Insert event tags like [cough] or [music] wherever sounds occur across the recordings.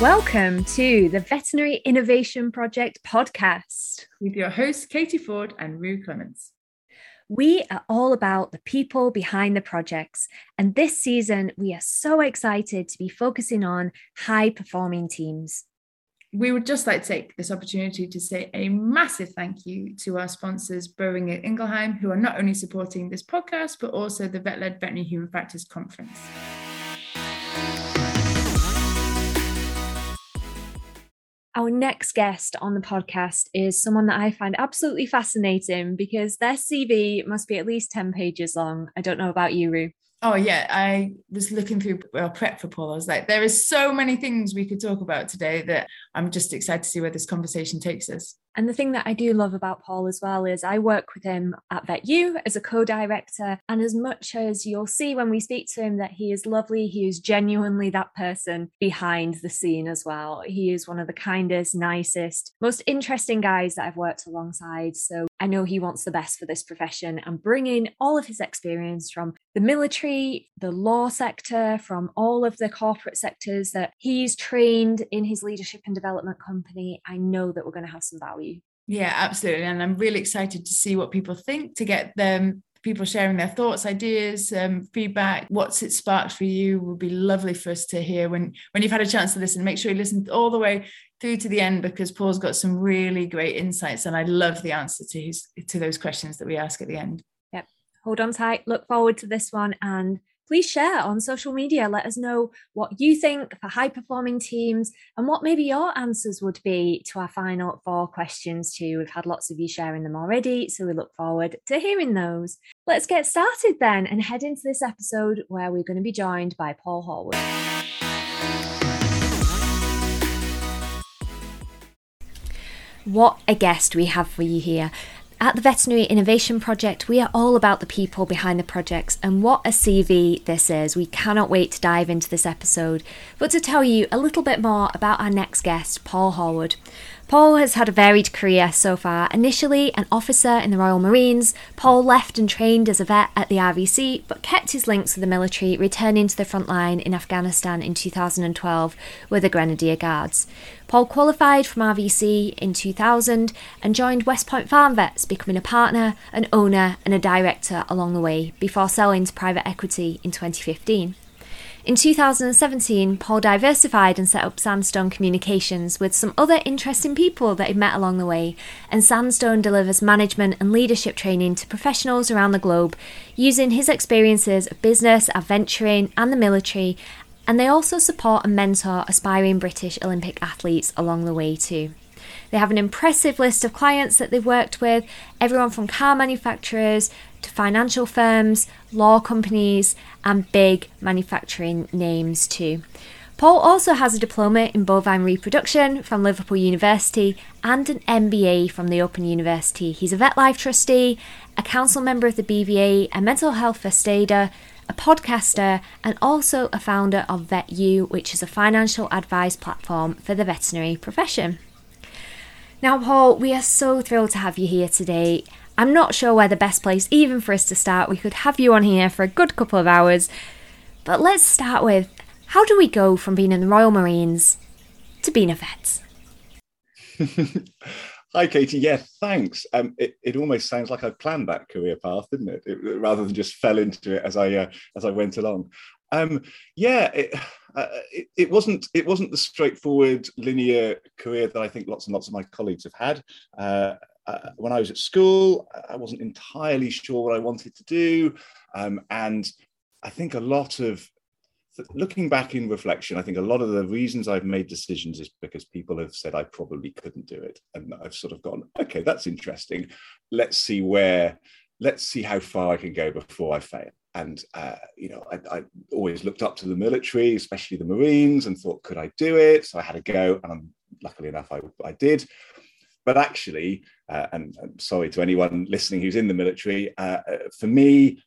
Welcome to the Veterinary Innovation Project podcast with your hosts, Katie Ford and Rue Clements. We are all about the people behind the projects. And this season, we are so excited to be focusing on high performing teams. We would just like to take this opportunity to say a massive thank you to our sponsors, Boehringer Ingelheim, who are not only supporting this podcast, but also the Vet led Veterinary Human Factors Conference. Our next guest on the podcast is someone that I find absolutely fascinating because their CV must be at least 10 pages long. I don't know about you, Rue. Oh yeah, I was looking through well, prep for Paul. I was like, there is so many things we could talk about today that I'm just excited to see where this conversation takes us. And the thing that I do love about Paul as well is I work with him at VetYou as a co-director. And as much as you'll see when we speak to him that he is lovely, he is genuinely that person behind the scene as well. He is one of the kindest, nicest, most interesting guys that I've worked alongside. So I know he wants the best for this profession and bringing all of his experience from the military, the law sector, from all of the corporate sectors that he's trained in his leadership and development company. I know that we're going to have some value. Yeah, absolutely. And I'm really excited to see what people think, to get them people sharing their thoughts, ideas, um, feedback. What's it sparked for you would be lovely for us to hear when when you've had a chance to listen. Make sure you listen all the way through to the end because Paul's got some really great insights, and I love the answer to his to those questions that we ask at the end. Yep. Hold on tight. Look forward to this one and please share on social media. Let us know what you think for high performing teams and what maybe your answers would be to our final four questions, too. We've had lots of you sharing them already, so we look forward to hearing those. Let's get started then and head into this episode where we're going to be joined by Paul Horwood. What a guest we have for you here. At the Veterinary Innovation Project, we are all about the people behind the projects, and what a CV this is. We cannot wait to dive into this episode. But to tell you a little bit more about our next guest, Paul Horwood. Paul has had a varied career so far. Initially an officer in the Royal Marines, Paul left and trained as a vet at the RVC, but kept his links with the military, returning to the front line in Afghanistan in 2012 with the Grenadier Guards. Paul qualified from RVC in 2000 and joined Westpoint Farm Vets, becoming a partner, an owner, and a director along the way before selling to private equity in 2015. In 2017, Paul diversified and set up Sandstone Communications with some other interesting people that he'd met along the way, and Sandstone delivers management and leadership training to professionals around the globe using his experiences of business, adventuring, and the military, and they also support and mentor aspiring British Olympic athletes along the way too. They have an impressive list of clients that they've worked with, everyone from car manufacturers to financial firms, law companies, and big manufacturing names too. Paul also has a diploma in bovine reproduction from Liverpool University and an MBA from the Open University. He's a Vetlife trustee, a council member of the BVA, a mental health first aider, a podcaster, and also a founder of VetYou, which is a financial advice platform for the veterinary profession. Now, Paul, we are so thrilled to have you here today. I'm not sure where the best place, even for us to start. We could have you on here for a good couple of hours. But let's start with how do we go from being in the Royal Marines to being a vet? [laughs] Hi, Katie. Yeah, thanks. Um, it, it almost sounds like I planned that career path, didn't it? it rather than just fell into it as I uh, as I went along. Um, yeah, it, uh, it, it, wasn't it wasn't the straightforward linear career that I think lots and lots of my colleagues have had. Uh, uh, when I was at school, I wasn't entirely sure what I wanted to do, um, and I think a lot of looking back in reflection, I think a lot of the reasons I've made decisions is because people have said I probably couldn't do it, and I've sort of gone, okay, that's interesting. Let's see where, let's see how far I can go before I fail. And uh, you know I, I, always looked up to the military especially the marines and thought could i do it? So i had a go and luckily enough I, I did but actually uh, and, and, sorry to anyone listening who's in the military uh, uh for me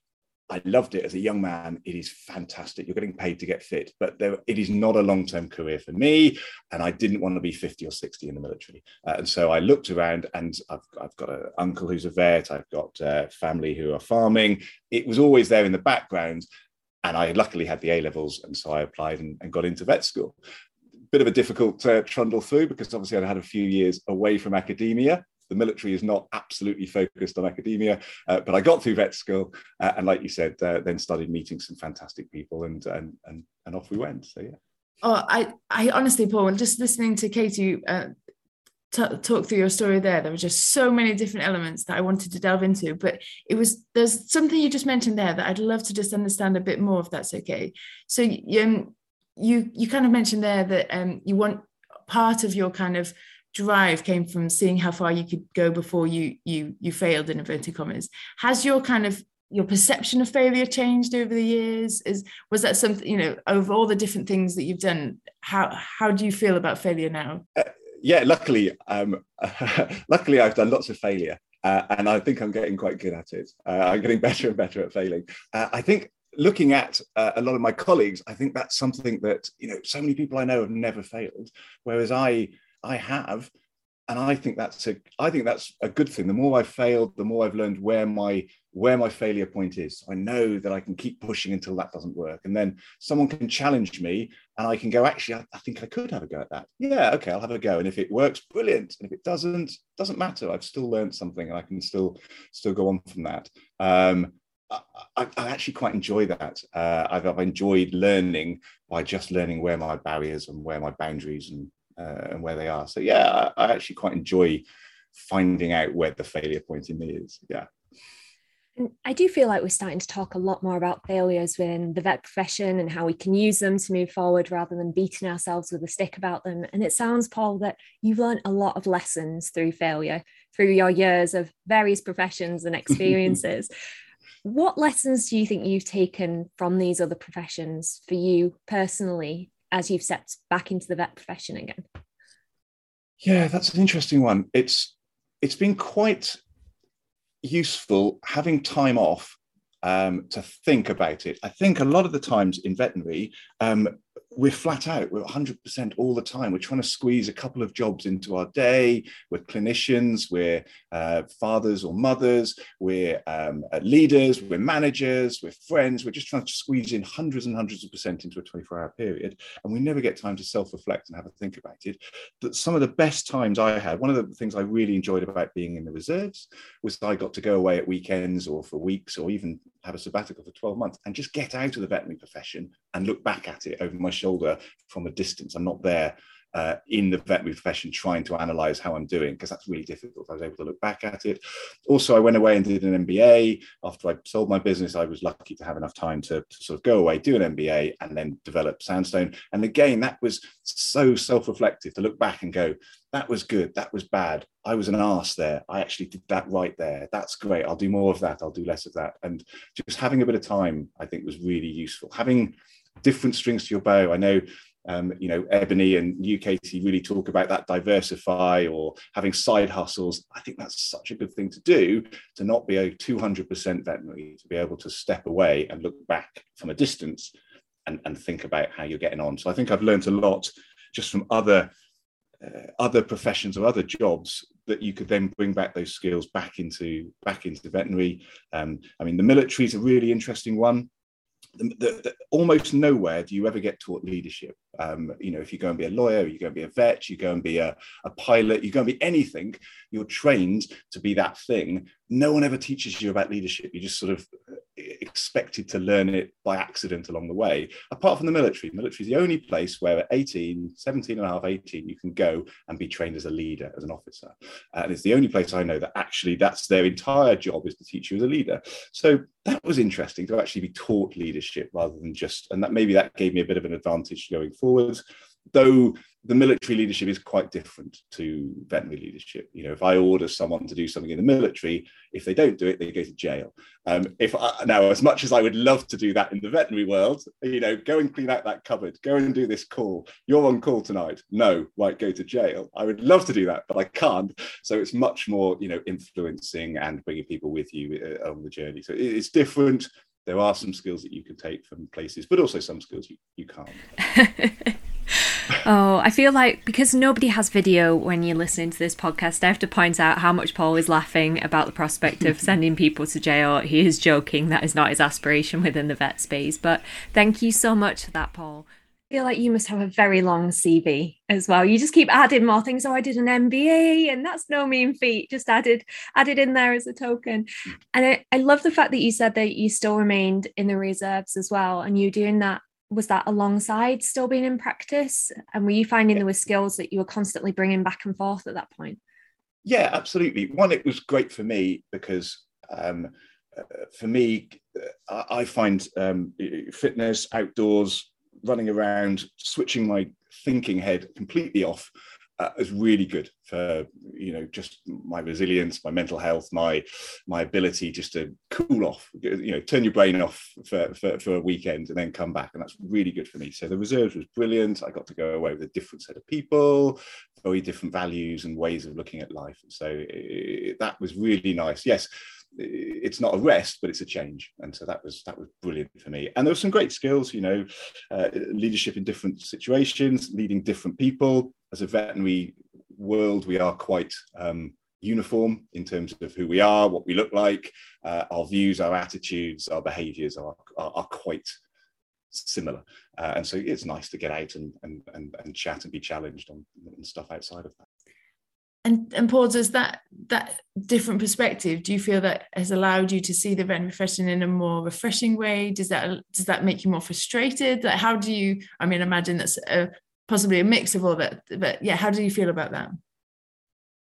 I loved it as a young man. It is fantastic. You're getting paid to get fit, but there, it is not a long term career for me. And I didn't want to be 50 or 60 in the military. Uh, and so I looked around and I've, I've got an uncle who's a vet, I've got uh, family who are farming. It was always there in the background. And I luckily had the A levels. And so I applied and, and got into vet school bit of a difficult uh, trundle through because obviously I'd had a few years away from academia. The military is not absolutely focused on academia, uh, but I got through vet school, uh, and like you said, uh, then started meeting some fantastic people, and and and, and off we went. So yeah. Oh, I, I honestly, Paul, just listening to Katie uh, t- talk through your story there, there were just so many different elements that I wanted to delve into. But it was there's something you just mentioned there that I'd love to just understand a bit more, if that's okay. So um, you, you kind of mentioned there that um, you want part of your kind of drive came from seeing how far you could go before you you you failed in inverted commas. Has your kind of your perception of failure changed over the years? Is was that something you know over all the different things that you've done how how do you feel about failure now? Uh, yeah luckily um [laughs] luckily i've done lots of failure uh, and i think i'm getting quite good at it. Uh, i'm getting better and better at failing. Uh, i think looking at uh, a lot of my colleagues i think that's something that you know so many people i know have never failed whereas i i have and I think that's a I think that's a good thing. The more I've failed, the more I've learned where my where my failure point is. I know that I can keep pushing until that doesn't work, and then someone can challenge me, and I can go. Actually, I, I think I could have a go at that. Yeah, okay, I'll have a go, and if it works, brilliant. And if it doesn't, doesn't matter. I've still learned something, and I can still still go on from that. Um, I, I, actually quite enjoy that. Uh, I've, I've enjoyed learning by just learning where my barriers and where my boundaries and uh, and where they are. So yeah, I, I actually quite enjoy finding out where the failure point in me is. Yeah. And I do feel like we're starting to talk a lot more about failures within the vet profession and how we can use them to move forward rather than beating ourselves with a stick about them. And it sounds, Paul, that you've learned a lot of lessons through failure, through your years of various professions and [laughs] experiences. What lessons do you think you've taken from these other professions for you personally as you've stepped back into the vet profession again? Yeah, that's an interesting one. It's it's been quite useful having time off um, to think about it. I think a lot of the times in veterinary, um, we're flat out. We're 100% all the time. We're trying to squeeze a couple of jobs into our day. We're clinicians, we're uh, fathers or mothers, we're um, uh, leaders, we're managers, we're friends. We're just trying to squeeze in hundreds and hundreds of percent into a 24 hour period. And we never get time to self reflect and have a think about it. That some of the best times I had, one of the things I really enjoyed about being in the reserves was I got to go away at weekends or for weeks or even have a sabbatical for 12 months and just get out of the veterinary profession and look back at it over my shoulder from a distance. I'm not there uh, in the veterinary profession trying to analyze how I'm doing because that's really difficult. I was able to look back at it. Also, I went away and did an MBA. After I sold my business, I was lucky to have enough time to, to sort of go away, do an MBA, and then develop Sandstone. And again, that was so self reflective to look back and go, that was good, that was bad. I was an ass there. I actually did that right there. That's great. I'll do more of that. I'll do less of that. And just having a bit of time, I think, was really useful. Having different strings to your bow. I know um, you know, Ebony and UKT really talk about that diversify or having side hustles. I think that's such a good thing to do to not be a 200% veterinary, to be able to step away and look back from a distance and, and think about how you're getting on. So I think I've learned a lot just from other uh, other professions or other jobs that you could then bring back those skills back into back into veterinary. Um, I mean, the military is a really interesting one the, the, almost nowhere do you ever get taught leadership. Um, you know, if you go and be a lawyer, you go and be a vet, you go and be a, a pilot, you go and be anything, you're trained to be that thing. No one ever teaches you about leadership. You just sort of uh, expected to learn it by accident along the way, apart from the military. Military is the only place where at 18, 17 and a half, 18, you can go and be trained as a leader, as an officer. And it's the only place I know that actually that's their entire job is to teach you as a leader. So that was interesting to actually be taught leadership rather than just, and that maybe that gave me a bit of an advantage going forwards though the military leadership is quite different to veterinary leadership. You know, if I order someone to do something in the military, if they don't do it, they go to jail. Um, if I, now, as much as I would love to do that in the veterinary world, you know, go and clean out that cupboard, go and do this call. You're on call tonight. No, right, go to jail. I would love to do that, but I can't. So it's much more, you know, influencing and bringing people with you uh, on the journey. So it's different. There are some skills that you can take from places, but also some skills you, you can't. [laughs] oh, I feel like because nobody has video when you're listening to this podcast, I have to point out how much Paul is laughing about the prospect of [laughs] sending people to jail. He is joking. That is not his aspiration within the vet space. But thank you so much for that, Paul. I feel like you must have a very long CV as well. You just keep adding more things. Oh, I did an MBA, and that's no mean feat. Just added added in there as a token. And I, I love the fact that you said that you still remained in the reserves as well, and you're doing that. Was that alongside still being in practice? And were you finding there were skills that you were constantly bringing back and forth at that point? Yeah, absolutely. One, it was great for me because um, uh, for me, uh, I find um, fitness, outdoors, running around, switching my thinking head completely off uh, is really good for you know just my resilience, my mental health, my my ability just to cool off, you know, turn your brain off for, for, for a weekend and then come back, and that's really good for me. So the reserves was brilliant. I got to go away with a different set of people, very different values and ways of looking at life. So it, that was really nice. Yes it's not a rest, but it's a change. And so that was that was brilliant for me. And there were some great skills, you know, uh, leadership in different situations, leading different people. As a veterinary world, we are quite um, uniform in terms of who we are, what we look like, uh, our views, our attitudes, our behaviours are, are, are quite similar. Uh, and so it's nice to get out and, and, and, and chat and be challenged on, stuff outside of that and and Paul, does that that different perspective? Do you feel that has allowed you to see the veterinary profession in a more refreshing way? Does that does that make you more frustrated? Like, how do you? I mean, imagine that's a, possibly a mix of all that. But yeah, how do you feel about that?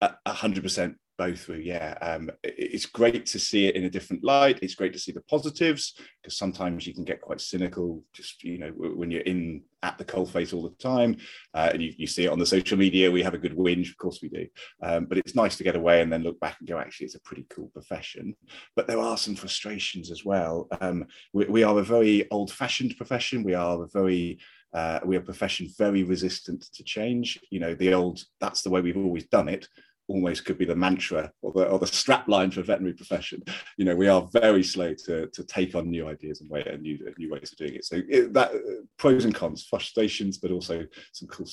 A hundred percent both through yeah. Um, it's great to see it in a different light. It's great to see the positives because sometimes you can get quite cynical just you know when you're in at the coalface all the time uh, and you, you see it on the social media we have a good whinge of course we do. Um, but it's nice to get away and then look back and go actually it's a pretty cool profession. But there are some frustrations as well. Um, we, we, are a very old-fashioned profession. We are a very uh, we are a profession very resistant to change you know the old that's the way we've always done it almost could be the mantra or the, or the strap line for veterinary profession. You know, we are very slow to, to take on new ideas and way and new new ways of doing it. So it, that uh, pros and cons, frustrations, but also some cool.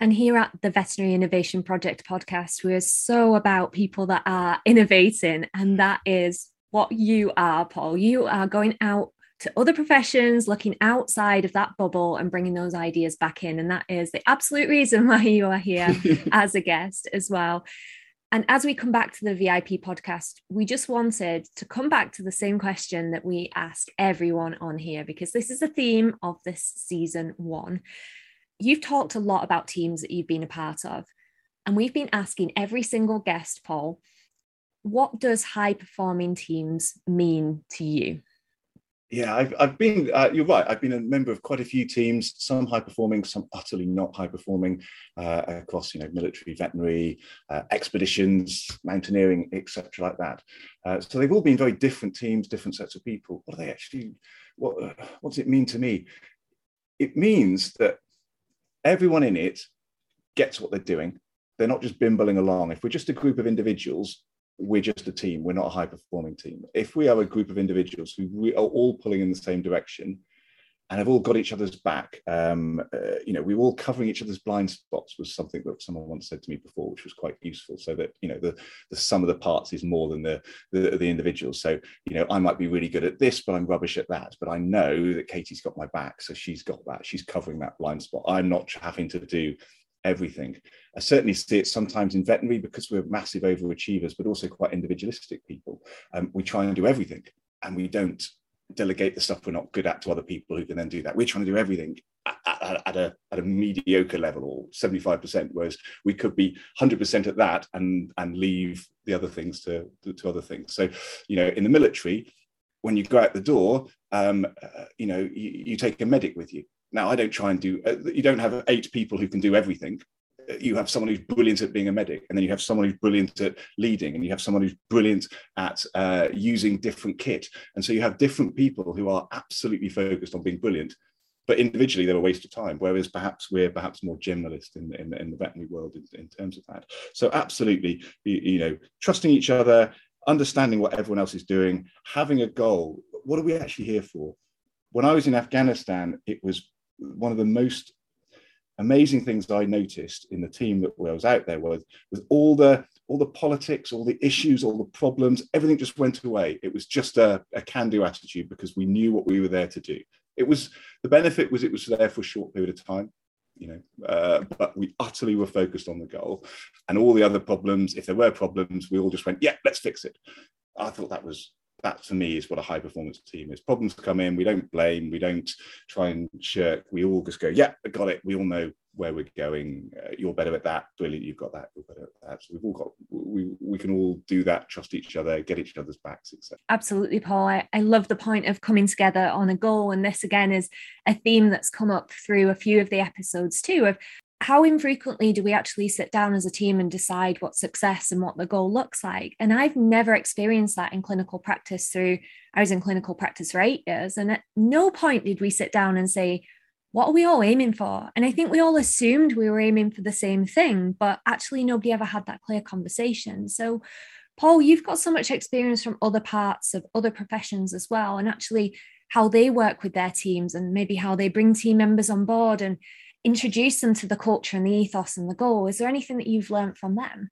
And here at the Veterinary Innovation Project podcast, we're so about people that are innovating, and that is what you are, Paul. You are going out to other professions, looking outside of that bubble and bringing those ideas back in. And that is the absolute reason [laughs] why you are here [laughs] as a guest as well. And as we come back to the VIP podcast, we just wanted to come back to the same question that we ask everyone on here, because this is the theme of this season one. You've talked a lot about teams that you've been a part of, and we've been asking every single guest, Paul, what does high performing teams mean to you? Yeah, I've, I've been, uh, you're right, I've been a member of quite a few teams, some high performing, some utterly not high performing uh, across, you know, military, veterinary, uh, expeditions, mountaineering, etc., like that. Uh, so they've all been very different teams, different sets of people. What are they actually, what, uh, what does it mean to me? It means that everyone in it gets what they're doing. They're not just bimbling along. If we're just a group of individuals, we're just a team. We're not a high performing team. If we are a group of individuals who we are all pulling in the same direction and have all got each other's back, um, uh, you know, we're all covering each other's blind spots was something that someone once said to me before, which was quite useful. So that you know, the the sum of the parts is more than the the, the individuals. So you know, I might be really good at this, but I'm rubbish at that. But I know that Katie's got my back, so she's got that. She's covering that blind spot. I'm not having to do everything. I certainly see it sometimes in veterinary because we're massive overachievers, but also quite individualistic people. Um, we try and do everything and we don't delegate the stuff we're not good at to other people who can then do that. We're trying to do everything at, at, at a, at a mediocre level or 75%, whereas we could be 100% at that and, and leave the other things to, to, to other things. So, you know, in the military, when you go out the door, um, uh, you know, you, you take a medic with you now, I don't try and do, uh, you don't have eight people who can do everything. You have someone who's brilliant at being a medic, and then you have someone who's brilliant at leading, and you have someone who's brilliant at uh, using different kit. And so you have different people who are absolutely focused on being brilliant, but individually they're a waste of time. Whereas perhaps we're perhaps more generalist in, in, in the veterinary world in, in, terms of that. So absolutely, you, you know, trusting each other, understanding what everyone else is doing, having a goal. What are we actually here for? When I was in Afghanistan, it was one of the most amazing things I noticed in the team that I was out there was with all the all the politics, all the issues, all the problems, everything just went away. It was just a, a can-do attitude because we knew what we were there to do. It was the benefit was it was there for a short period of time, you know, uh, but we utterly were focused on the goal, and all the other problems. If there were problems, we all just went, yeah, let's fix it. I thought that was that for me is what a high performance team is. Problems come in, we don't blame, we don't try and shirk. We all just go, yeah, I got it. We all know where we're going. Uh, you're better at that. Brilliant, you've got that. You're better at that. So we've all got. We we can all do that. Trust each other. Get each other's backs, etc. Absolutely, Paul. I, I love the point of coming together on a goal, and this again is a theme that's come up through a few of the episodes too. Of how infrequently do we actually sit down as a team and decide what success and what the goal looks like? And I've never experienced that in clinical practice through, I was in clinical practice for eight years. And at no point did we sit down and say, what are we all aiming for? And I think we all assumed we were aiming for the same thing, but actually nobody ever had that clear conversation. So, Paul, you've got so much experience from other parts of other professions as well, and actually how they work with their teams and maybe how they bring team members on board and introduce them to the culture and the ethos and the goal. Is there anything that you've learned from them?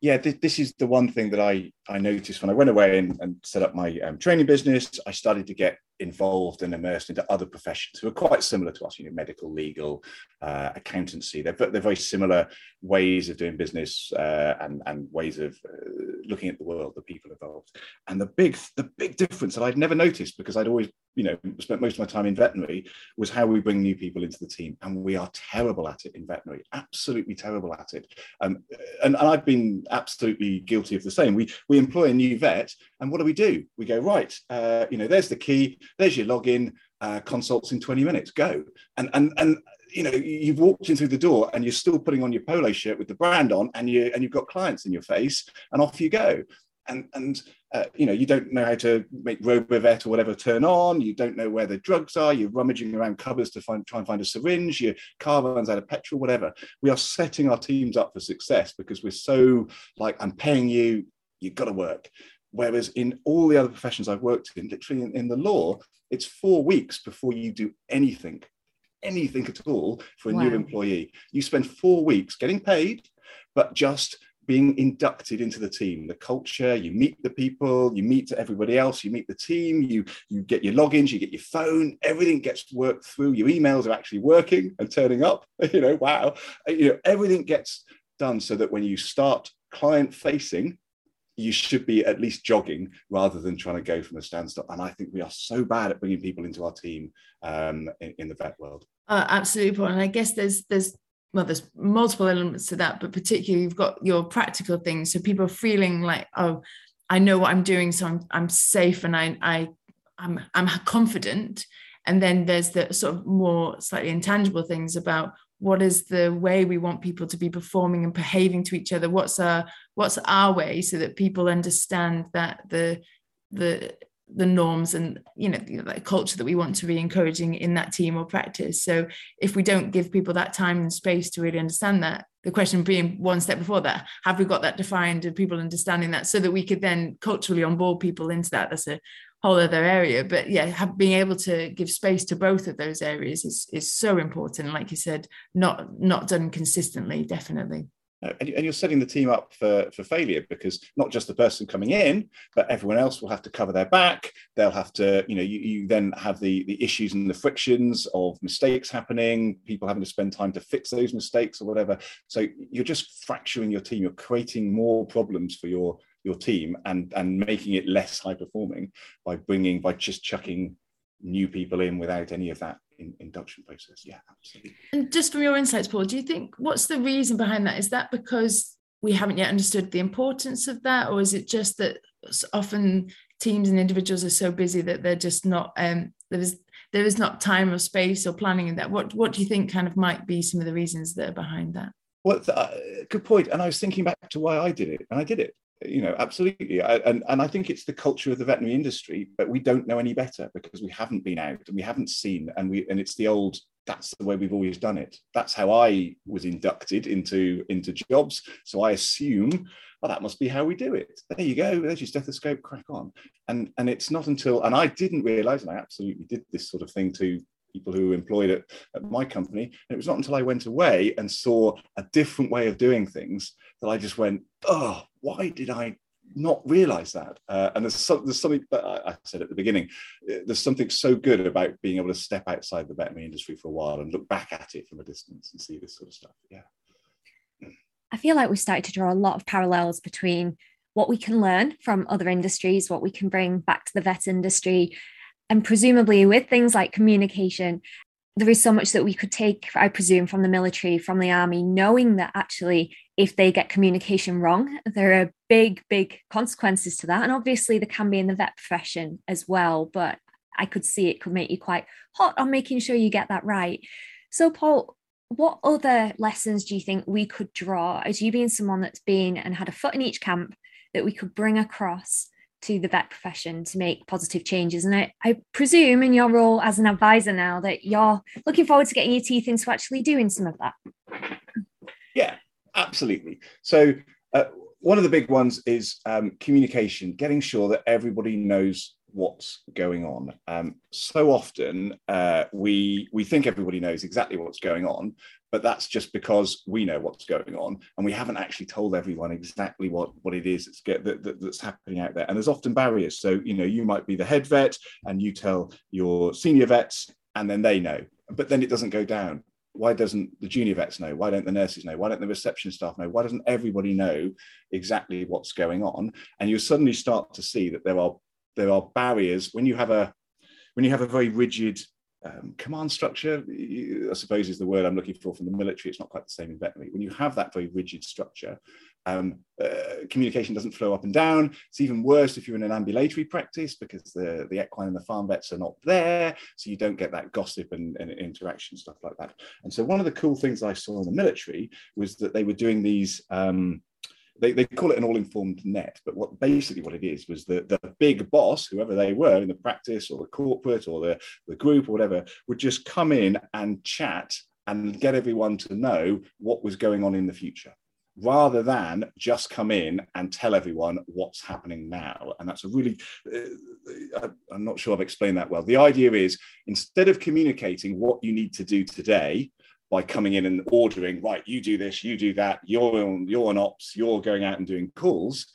Yeah, th- this is the one thing that I I noticed when I went away and, and set up my um, training business. I started to get involved and immersed into other professions who are quite similar to us, you know, medical, legal, uh, accountancy. They're, they're very similar ways of doing business uh, and, and ways of uh, looking at the world, the people involved. And the big, the big difference that I'd never noticed because I'd always, you know, spent most of my time in veterinary was how we bring new people into the team. And we are terrible at it in veterinary, absolutely terrible at it. Um, and, and I've been absolutely guilty of the same. We, we employ a new vet and what do we do? We go, right, uh, you know, there's the key there's your login, uh, consults in 20 minutes, go. And, and, and, you know, you've walked in through the door and you're still putting on your polo shirt with the brand on and you, and you've got clients in your face and off you go. And, and uh, you know, you don't know how to make RoboVet or whatever turn on. You don't know where the drugs are. You're rummaging around cupboards to find, try and find a syringe. Your car runs out of petrol, whatever. We are setting our teams up for success because we're so like, I'm paying you, you've got to work. Whereas in all the other professions I've worked in, literally in, in the law, it's four weeks before you do anything, anything at all for a wow. new employee. You spend four weeks getting paid, but just being inducted into the team, the culture, you meet the people, you meet everybody else, you meet the team, you, you get your logins, you get your phone, everything gets worked through. Your emails are actually working and turning up. [laughs] You know, wow. You know, everything gets done so that when you start client facing, you should be at least jogging rather than trying to go from a standstill. And I think we are so bad at bringing people into our team um, in, in, the vet world. Uh, absolutely, Paul. And I guess there's there's well, there's multiple elements to that, but particularly you've got your practical things. So people are feeling like, oh, I know what I'm doing, so I'm I'm safe and I I I'm I'm confident. And then there's the sort of more slightly intangible things about what is the way we want people to be performing and behaving to each other? What's our what's our way so that people understand that the the the norms and you know the culture that we want to be encouraging in that team or practice? So if we don't give people that time and space to really understand that the question being one step before that have we got that defined and people understanding that so that we could then culturally onboard people into that? That's a whole other area but yeah have, being able to give space to both of those areas is is so important like you said not not done consistently definitely uh, and, you're setting the team up for, for failure because not just the person coming in, but everyone else will have to cover their back. They'll have to, you know, you, you then have the, the issues and the frictions of mistakes happening, people having to spend time to fix those mistakes or whatever. So you're just fracturing your team. You're creating more problems for your your team and and making it less high performing by bringing by just chucking new people in without any of that in, induction process. Yeah absolutely. And just from your insights paul do you think what's the reason behind that? Is that because we haven't yet understood the importance of that or is it just that often teams and individuals are so busy that they're just not um there is there is not time or space or planning in that? What what do you think kind of might be some of the reasons that are behind that? Well uh, good point. And i was thinking back to why i did it and i did it you know absolutely. I, and and i think it's the culture of the veterinary industry but we don't know any better because we haven't been out and we haven't seen and we and it's the old that's the way we've always done it. That's how i was inducted into into jobs. So i assume well that must be how we do it. There you go. There's your stethoscope. Crack on. And and it's not until and i didn't realize and i absolutely did this sort of thing to people who were employed at, at my company. And it was not until I went away and saw a different way of doing things that I just went, oh, why did I not realize that. Uh, and there's, some, there's something that I, I, said at the beginning. Uh, there's something so good about being able to step outside the veterinary industry for a while and look back at it from a distance and see this sort of stuff. Yeah. I feel like we started to draw a lot of parallels between what we can learn from other industries, what we can bring back to the vet industry, and presumably with things like communication. There is so much that we could take, I presume, from the military, from the army, knowing that actually, if they get communication wrong, there are big, big consequences to that. And obviously, there can be in the vet profession as well. But I could see it could make you quite hot on making sure you get that right. So, Paul, what other lessons do you think we could draw as you being someone that's been and had a foot in each camp that we could bring across to the vet profession to make positive changes? And I, I presume in your role as an advisor now that you're looking forward to getting your teeth into actually doing some of that. Yeah, absolutely. So, uh, one of the big ones is um, communication, getting sure that everybody knows what's going on. Um, so often uh, we we think everybody knows exactly what's going on, but that's just because we know what's going on, and we haven't actually told everyone exactly what what it is that's get, that, that, that's happening out there. And there's often barriers. So you know, you might be the head vet, and you tell your senior vets, and then they know, but then it doesn't go down. Why doesn't the junior vets know? Why don't the nurses know? Why don't the reception staff know? Why doesn't everybody know exactly what's going on? And you suddenly start to see that there are there are barriers when you have a when you have a very rigid um, command structure, I suppose is the word I'm looking for from the military. It's not quite the same in veterinary. When you have that very rigid structure, um, uh, communication doesn't flow up and down. It's even worse if you're in an ambulatory practice because the, the equine and the farm vets are not there. So you don't get that gossip and, and interaction, stuff like that. And so one of the cool things I saw in the military was that they were doing these um, they, they call it an all-informed net, but what basically what it is was that the big boss, whoever they were in the practice or the corporate or the, the group or whatever, would just come in and chat and get everyone to know what was going on in the future rather than just come in and tell everyone what's happening now. And that's a really, uh, I'm not sure I've explained that well. The idea is instead of communicating what you need to do today, by coming in and ordering, right, you do this, you do that, you're on, you're ops, you're going out and doing calls.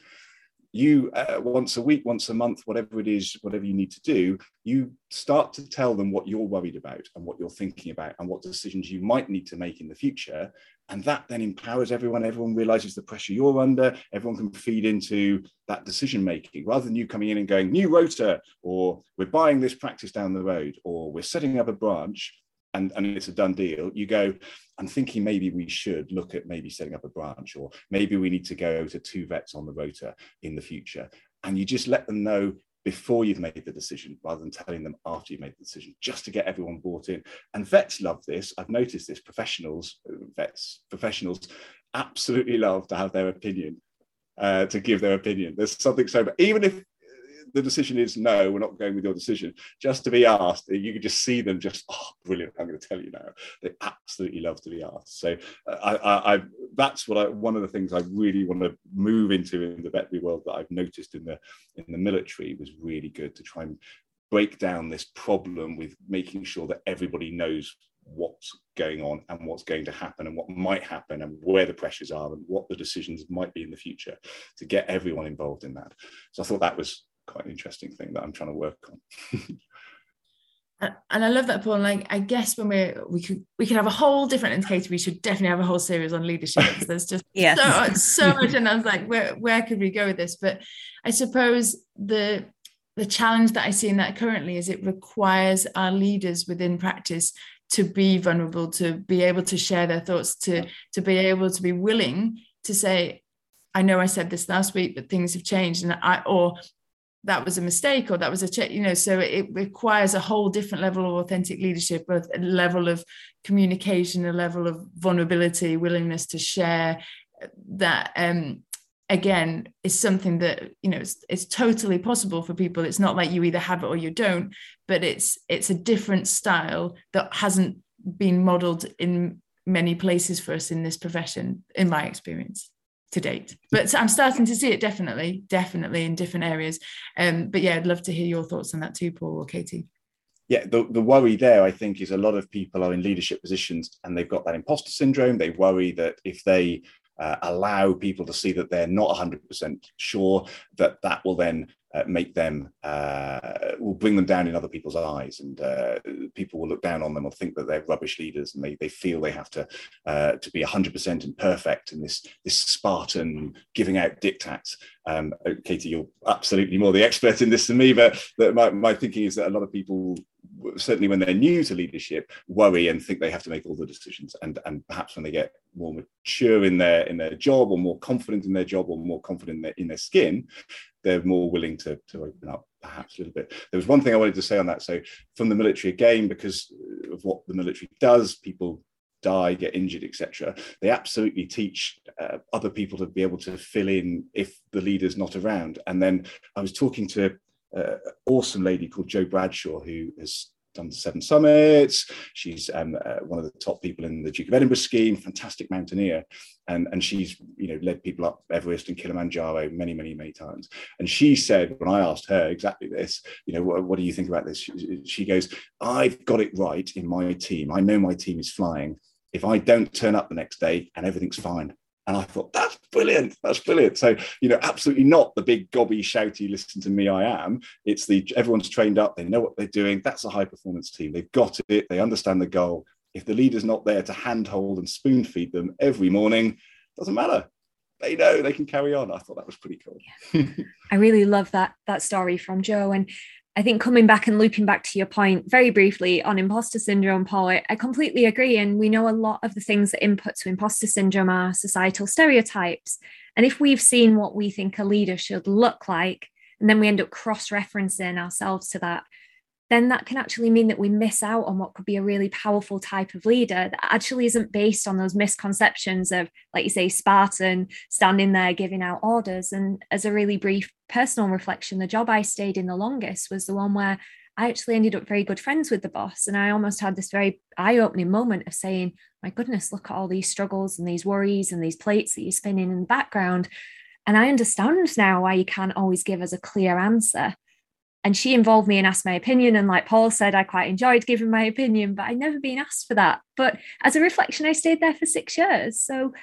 You uh, once a week, once a month, whatever it is, whatever you need to do, you start to tell them what you're worried about and what you're thinking about and what decisions you might need to make in the future. And that then empowers everyone. Everyone realizes the pressure you're under. Everyone can feed into that decision making rather than you coming in and going, new rota, or we're buying this practice down the road, or we're setting up a branch and, and it's a done deal, you go, I'm thinking maybe we should look at maybe setting up a branch, or maybe we need to go to two vets on the rota in the future. And you just let them know before you've made the decision rather than telling them after you've made the decision, just to get everyone bought in. And vets love this. I've noticed this. Professionals, vets, professionals absolutely love to have their opinion, uh, to give their opinion. There's something so, even if the decision is no, we're not going with your decision. Just to be asked, you can just see them just, oh, brilliant! I'm going to tell you now. They absolutely love to be asked. So uh, I, I, I that's what I, one of the things I really want to move into in the veterinary world that I've noticed in the in the military was really good to try and break down this problem with making sure that everybody knows what's going on and what's going to happen and what might happen and where the pressures are and what the decisions might be in the future to get everyone involved in that. So I thought that was quite an interesting thing that I'm trying to work on. [laughs] and I love that, Paul. Like, I guess when we're we could we could have a whole different indicator. We should definitely have a whole series on leadership. There's just [laughs] yeah. so, so much, and I was like, where where could we go with this? But I suppose the the challenge that I see in that currently is it requires our leaders within practice to be vulnerable, to be able to share their thoughts, to to be able to be willing to say, I know I said this last week, but things have changed, and I or that was a mistake or that was a check you know so it requires a whole different level of authentic leadership a level of communication a level of vulnerability willingness to share that um again is something that you know it's, it's totally possible for people. It's not like you either have it or you don't but it's it's a different style that hasn't been modeled in many places for us in this profession in my experience to date. But I'm starting to see it definitely, definitely in different areas. Um, but yeah, I'd love to hear your thoughts on that too, Paul or Katie. Yeah, the, the worry there, I think, is a lot of people are in leadership positions and they've got that imposter syndrome. They worry that if they uh, allow people to see that they're not 100% sure that that will then uh, make them uh, will bring them down in other people's eyes. And uh, people will look down on them or think that they're rubbish leaders and they, they feel they have to uh, to be 100% and perfect in this this Spartan giving out diktats. Um, Katie you're absolutely more the expert in this than me but, but my, my thinking is that a lot of people certainly when they're new to leadership worry and think they have to make all the decisions. And and perhaps when they get more mature in their in their job or more confident in their job or more confident in their, in their skin they're more willing to, to open up perhaps a little bit. There was one thing i wanted to say on that. So from the military again because of what the military does people die get injured etc they absolutely teach uh, other people to be able to fill in if the leader's not around. And then i was talking to an awesome lady called Jo Bradshaw, who has done seven summits. She's um, uh, one of the top people in the Duke of Edinburgh scheme, fantastic mountaineer. And, and she's you know led people up Everest and Kilimanjaro many, many, many times. And she said, when I asked her exactly this, you know, what, what do you think about this? She, she goes, I've got it right in my team. I know my team is flying. If I don't turn up the next day and everything's fine, and I thought, that's brilliant. That's brilliant. So, you know, absolutely not the big gobby, shouty, listen to me, I am. It's the everyone's trained up, they know what they're doing. That's a high performance team. They've got it, they understand the goal. If the leader's not there to handhold and spoon feed them every morning, doesn't matter. They know they can carry on. I thought that was pretty cool. I really love that that story from Jo. And I think coming back and looping back to your point very briefly on imposter syndrome, Paul, I completely agree. And we know a lot of the things that input to imposter syndrome are societal stereotypes. And if we've seen what we think a leader should look like, and then we end up cross referencing ourselves to that, then that can actually mean that we miss out on what could be a really powerful type of leader that actually isn't based on those misconceptions of, like you say, Spartan standing there giving out orders. And as a really brief personal reflection, the job I stayed in the longest was the one where I actually ended up very good friends with the boss. And I almost had this very eye opening moment of saying, my goodness, look at all these struggles and these worries and these plates that you're spinning in the background. And I understand now why you can't always give us a clear answer and she involved me and asked my opinion. And like paul said i quite enjoyed giving my opinion but i'd never been asked for that. But as a reflection i stayed there for six years. So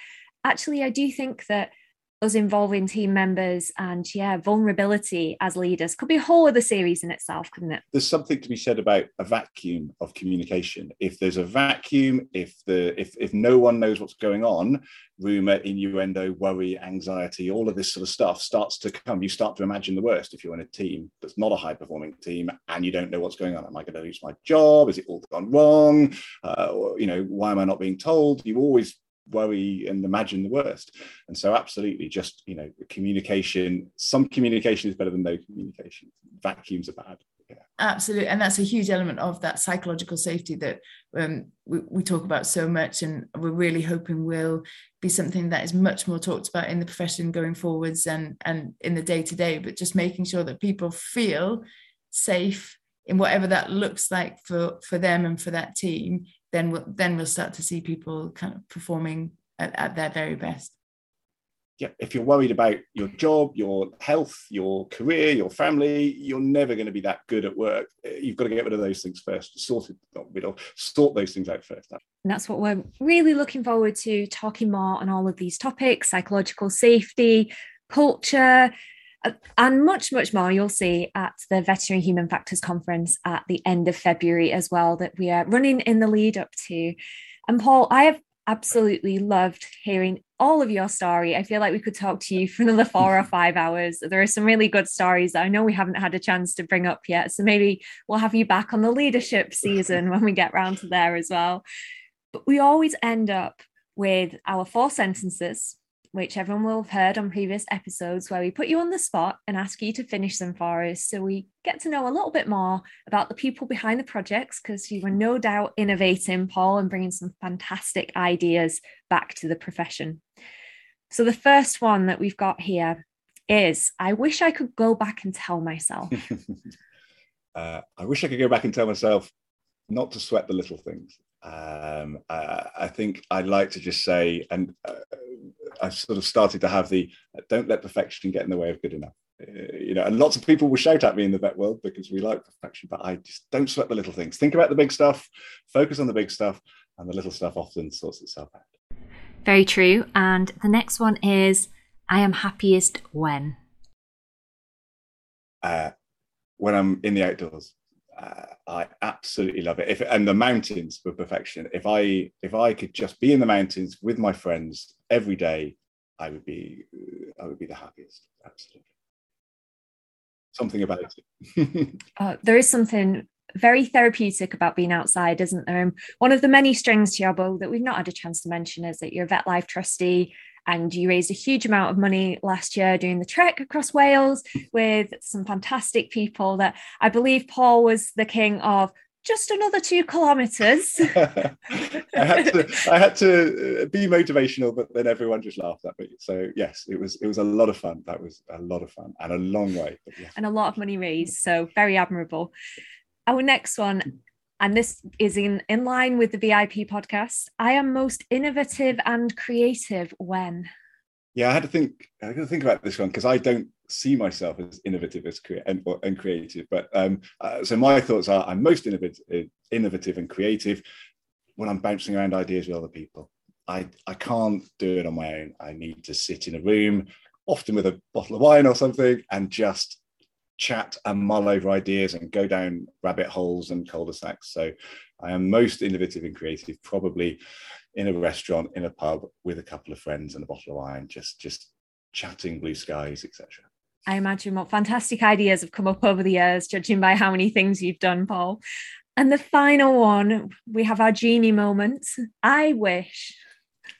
actually i do think that us involving team members and yeah vulnerability as leaders. Could be a whole other series in itself couldn't it? There's something to be said about a vacuum of communication. If there's a vacuum if the if, if no one knows what's going on rumor innuendo worry anxiety all of this sort of stuff starts to come. You start to imagine the worst if you're in a team that's not a high performing team and you don't know what's going on. Am i going to lose my job? Is it all gone wrong? Uh, or, you know why am i not being told? You always worry and imagine the worst. And so, absolutely, just you know, communication. Some communication is better than no communication. Vacuums are bad. Yeah. Absolutely, and that's a huge element of that psychological safety that um, we, we talk about so much, and we're really hoping will be something that is much more talked about in the profession going forwards and and in the day to day. But just making sure that people feel safe in whatever that looks like for for them and for that team then we'll, then we'll start to see people kind of performing at, at their very best yeah, if you're worried about your job, your health, your career, your family, you're never going to be that good at work. You've got to get rid of those things first. Sort it, not rid of, sort those things out first. And that's what we're really looking forward to talking more on all of these topics: psychological safety, culture, and much, much more you'll see at the Veterinary Human Factors Conference at the end of February as well, that we are running in the lead up to. And Paul, I have absolutely loved hearing all of your story. I feel like we could talk to you for another four or [laughs] five hours. There are some really good stories that I know we haven't had a chance to bring up yet. So maybe we'll have you back on the leadership season when we get round to there as well. But we always end up with our four sentences which everyone will have heard on previous episodes, where we put you on the spot and ask you to finish them for us. So we get to know a little bit more about the people behind the projects, because you were no doubt innovating, Paul, and bringing some fantastic ideas back to the profession. So the first one that we've got here is I wish I could go back and tell myself. [laughs] uh, I wish I could go back and tell myself not to sweat the little things. Um, I, I, think I'd like to just say, and uh, I've sort of started to have the don't let perfection get in the way of good enough. Uh, you know, and lots of people will shout at me in the vet world because we like perfection, but I just don't sweat the little things. Think about the big stuff, focus on the big stuff, and the little stuff often sorts itself out. Very true. And the next one is I am happiest when? Uh, when I'm in the outdoors. Uh, I absolutely love it. If and the mountains were perfection. If I if I could just be in the mountains with my friends every day, I would be I would be the happiest. Absolutely. Something about it. [laughs] uh, there is something very therapeutic about being outside, isn't there? And one of the many strings to your bow that we've not had a chance to mention is that you're a Vetlife trustee and you raised a huge amount of money last year doing the trek across Wales with some fantastic people that I believe Paul was the king of just another two kilometers. [laughs] I had to I had to uh, be motivational, but then everyone just laughed at me. So yes, it was it was a lot of fun. That was a lot of fun and a long way. Yes. And a lot of money raised. So very admirable. Our next one, and this is in, in line with the VIP podcast. I am most innovative and creative when. Yeah, I had to think. I had to think about this one because I don't see myself as innovative as crea- and, and creative. But um, uh, so my thoughts are: I'm most innovative, innovative and creative when I'm bouncing around ideas with other people. I I can't do it on my own. I need to sit in a room, often with a bottle of wine or something, and just chat and mull over ideas and go down rabbit holes and cul-de-sacs. So I am most innovative and creative, probably in a restaurant, in a pub with a couple of friends and a bottle of wine, just just chatting blue skies, etc. I imagine what fantastic ideas have come up over the years, judging by how many things you've done, Paul. And the final one, we have our genie moment. I wish.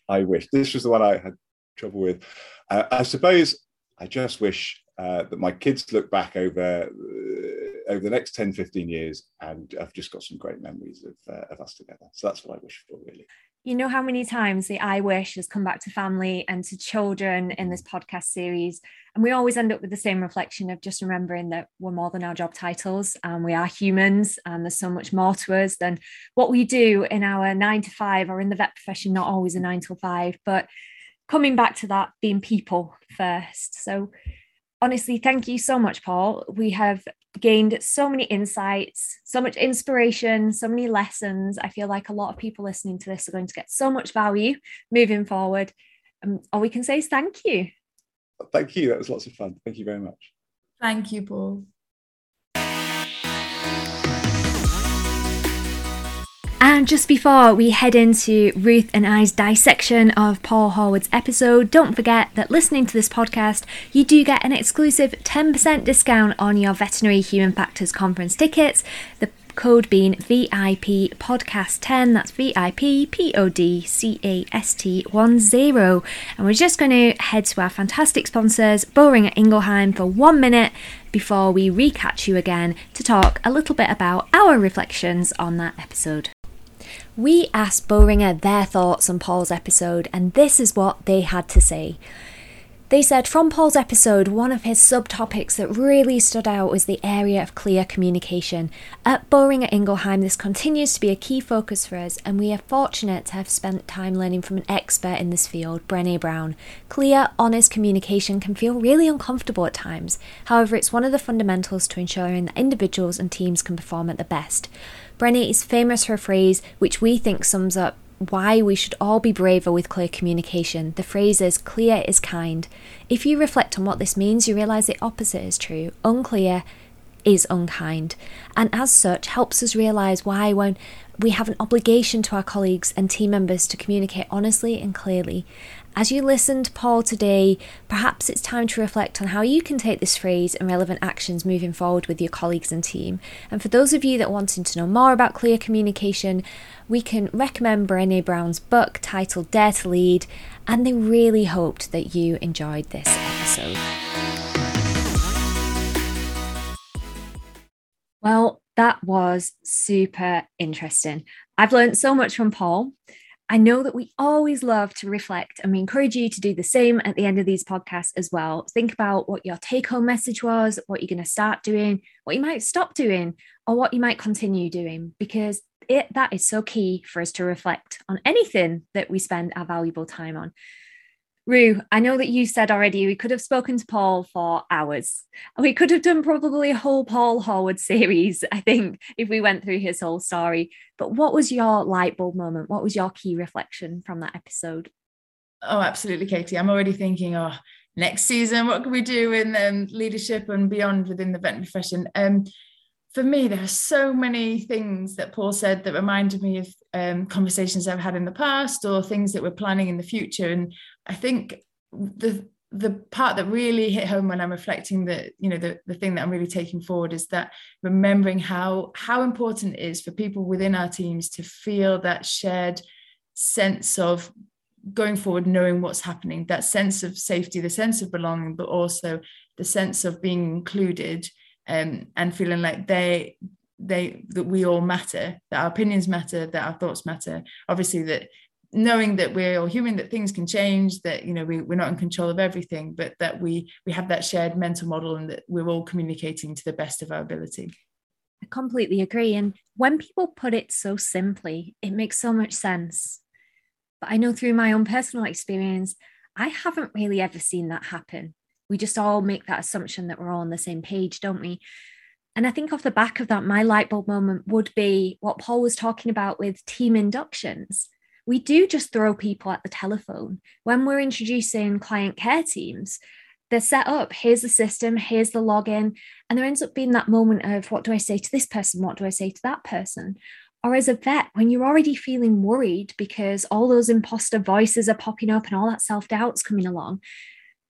I wish. This was the one I had trouble with. Uh, I suppose I just wish uh, that my kids look back over uh, over the next 10 15 years and i've just got some great memories of, uh, of us together so that's what i wish for really you know how many times the i wish has come back to family and to children in this podcast series? And we always end up with the same reflection of just remembering that we're more than our job titles and we are humans and there's so much more to us than what we do in our nine to five or in the vet profession not always a nine to five but coming back to that being people first. So honestly, thank you so much, Paul. We have gained so many insights, so much inspiration, so many lessons. I feel like a lot of people listening to this are going to get so much value moving forward. Um, all we can say is thank you. Thank you. That was lots of fun. Thank you very much. Thank you, Paul. And just before we head into Ruth and I's dissection of Paul Horwood's episode, don't forget that listening to this podcast, you do get an exclusive 10% discount on your Veterinary Human Factors Conference tickets. The code being VIP Podcast 10. That's VIP P O D C A S T 10. And we're just going to head to our fantastic sponsors, Boehringer Ingelheim, for one minute before we recatch you again to talk a little bit about our reflections on that episode. We asked Boehringer their thoughts on Paul's episode, and this is what they had to say. They said from Paul's episode, one of his subtopics that really stood out was the area of clear communication. At Boehringer Ingelheim, this continues to be a key focus for us, and we are fortunate to have spent time learning from an expert in this field, Brené Brown. Clear, honest communication can feel really uncomfortable at times. However, it's one of the fundamentals to ensuring that individuals and teams can perform at the best. Brené is famous for a phrase which we think sums up why we should all be braver with clear communication. The phrase is clear is kind. If you reflect on what this means, you realise the opposite is true. Unclear is unkind, and as such, helps us realise why, when we have an obligation to our colleagues and team members to communicate honestly and clearly. As you listen to Paul today, perhaps it's time to reflect on how you can take this phrase and relevant actions moving forward with your colleagues and team. And for those of you that wanting to know more about clear communication, we can recommend Brené Brown's book titled Dare to Lead, and they really hoped that you enjoyed this episode. Well, that was super interesting. I've learned so much from Paul. I know that we always love to reflect, and we encourage you to do the same at the end of these podcasts as well. Think about what your take home message was, what you're going to start doing, what you might stop doing, or what you might continue doing, because it, that is so key for us to reflect on anything that we spend our valuable time on. Rue, I know that you said already we could have spoken to Paul for hours. We could have done probably a whole Paul Horwood series, I think, if we went through his whole story. But what was your light bulb moment? What was your key reflection from that episode? Oh, absolutely, Katie. I'm already thinking, oh, next season, what can we do in um, leadership and beyond within the veterinary profession? Um, for me, there are so many things that Paul said that reminded me of um, conversations I've had in the past or things that we're planning in the future. And I think the the part that really hit home when I'm reflecting that, you know, the, the thing that I'm really taking forward is that remembering how how important it is for people within our teams to feel that shared sense of going forward, knowing what's happening, that sense of safety, the sense of belonging, but also the sense of being included um, and feeling like they they that we all matter that our opinions matter that our thoughts matter. Obviously that knowing that we're all human that things can change that you know we, we're not in control of everything but that we we have that shared mental model and that we're all communicating to the best of our ability. I completely agree. And when people put it so simply it makes so much sense. But i know through my own personal experience i haven't really ever seen that happen we just all make that assumption that we're all on the same page, don't we? And I think off the back of that, my light bulb moment would be what Paul was talking about with team inductions. We do just throw people at the telephone when we're introducing client care teams. They're set up. Here's the system, here's the login. And there ends up being that moment of what do I say to this person? What do I say to that person? Or as a vet, when you're already feeling worried because all those imposter voices are popping up and all that self doubt's coming along,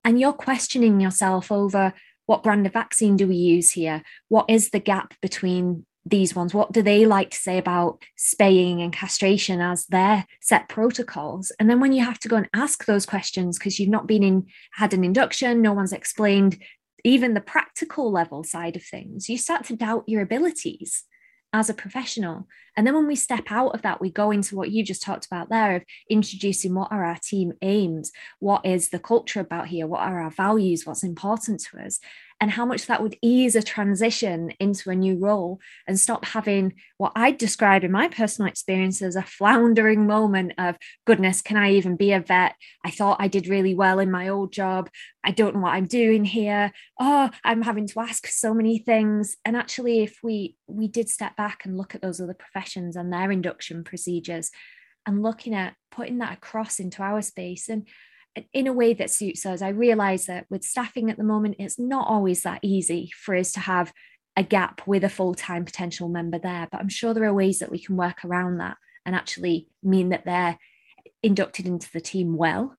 and you're questioning yourself over what brand of vaccine do we use here? What is the gap between these ones? What do they like to say about spaying and castration as their set protocols? And then when you have to go and ask those questions because you've not been in had an induction, no one's explained even the practical level side of things, you start to doubt your abilities as a professional. And then when we step out of that, we go into what you just talked about there of introducing what are our team aims, what is the culture about here, what are our values, what's important to us and how much that would ease a transition into a new role and stop having what I'd describe in my personal experience as a floundering moment of goodness, can I even be a vet? I thought I did really well in my old job. I don't know what I'm doing here. Oh, I'm having to ask so many things. And actually, if we we did step back and look at those other professions and their induction procedures and looking at putting that across into our space and in a way that suits us. I realize that with staffing at the moment, it's not always that easy for us to have a gap with a full time potential member there. But I'm sure there are ways that we can work around that and actually mean that they're inducted into the team well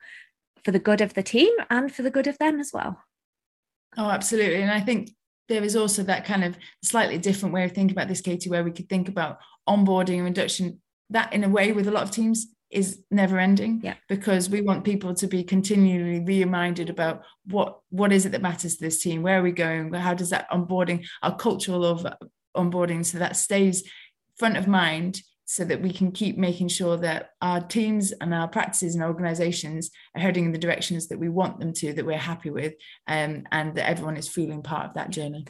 for the good of the team and for the good of them as well. Oh, absolutely. And I think there is also that kind of slightly different way of thinking about this, Katie, where we could think about onboarding and induction. That, in a way, with a lot of teams, is never ending yeah. because we want people to be continually reminded about what what is it that matters to this team where are we going how does that onboarding our cultural of onboarding so that stays front of mind so that we can keep making sure that our teams and our practices and organizations are heading in the directions that we want them to that we're happy with um, and that everyone is feeling part of that journey.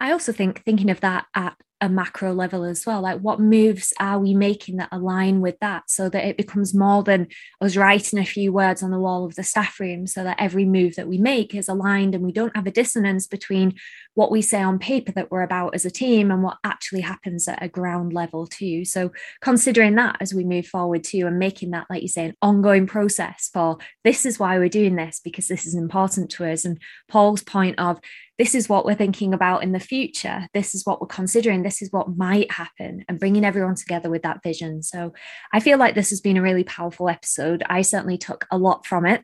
I also think thinking of that at a macro level as well. Like what moves are we making that align with that so that it becomes more than us writing a few words on the wall of the staff room so that every move that we make is aligned and we don't have a dissonance between what we say on paper that we're about as a team and what actually happens at a ground level too. So considering that as we move forward too and making that like you say an ongoing process for this is why we're doing this because this is important to us. And paul's point of this is what we're thinking about in the future. This is what we're considering. This is what might happen, and bringing everyone together with that vision. So I feel like this has been a really powerful episode. I certainly took a lot from it.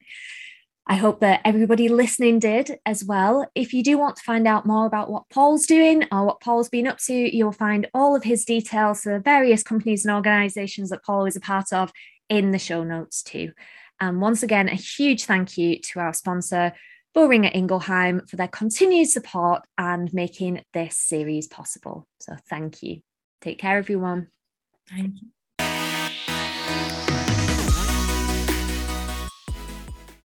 I hope that everybody listening did as well. If you do want to find out more about what Paul's doing or what Paul's been up to, you'll find all of his details for the various companies and organizations that Paul is a part of in the show notes too. And once again, a huge thank you to our sponsor, Boehringer Ingelheim for their continued support and making this series possible. So thank you. Take care, everyone. Thank you.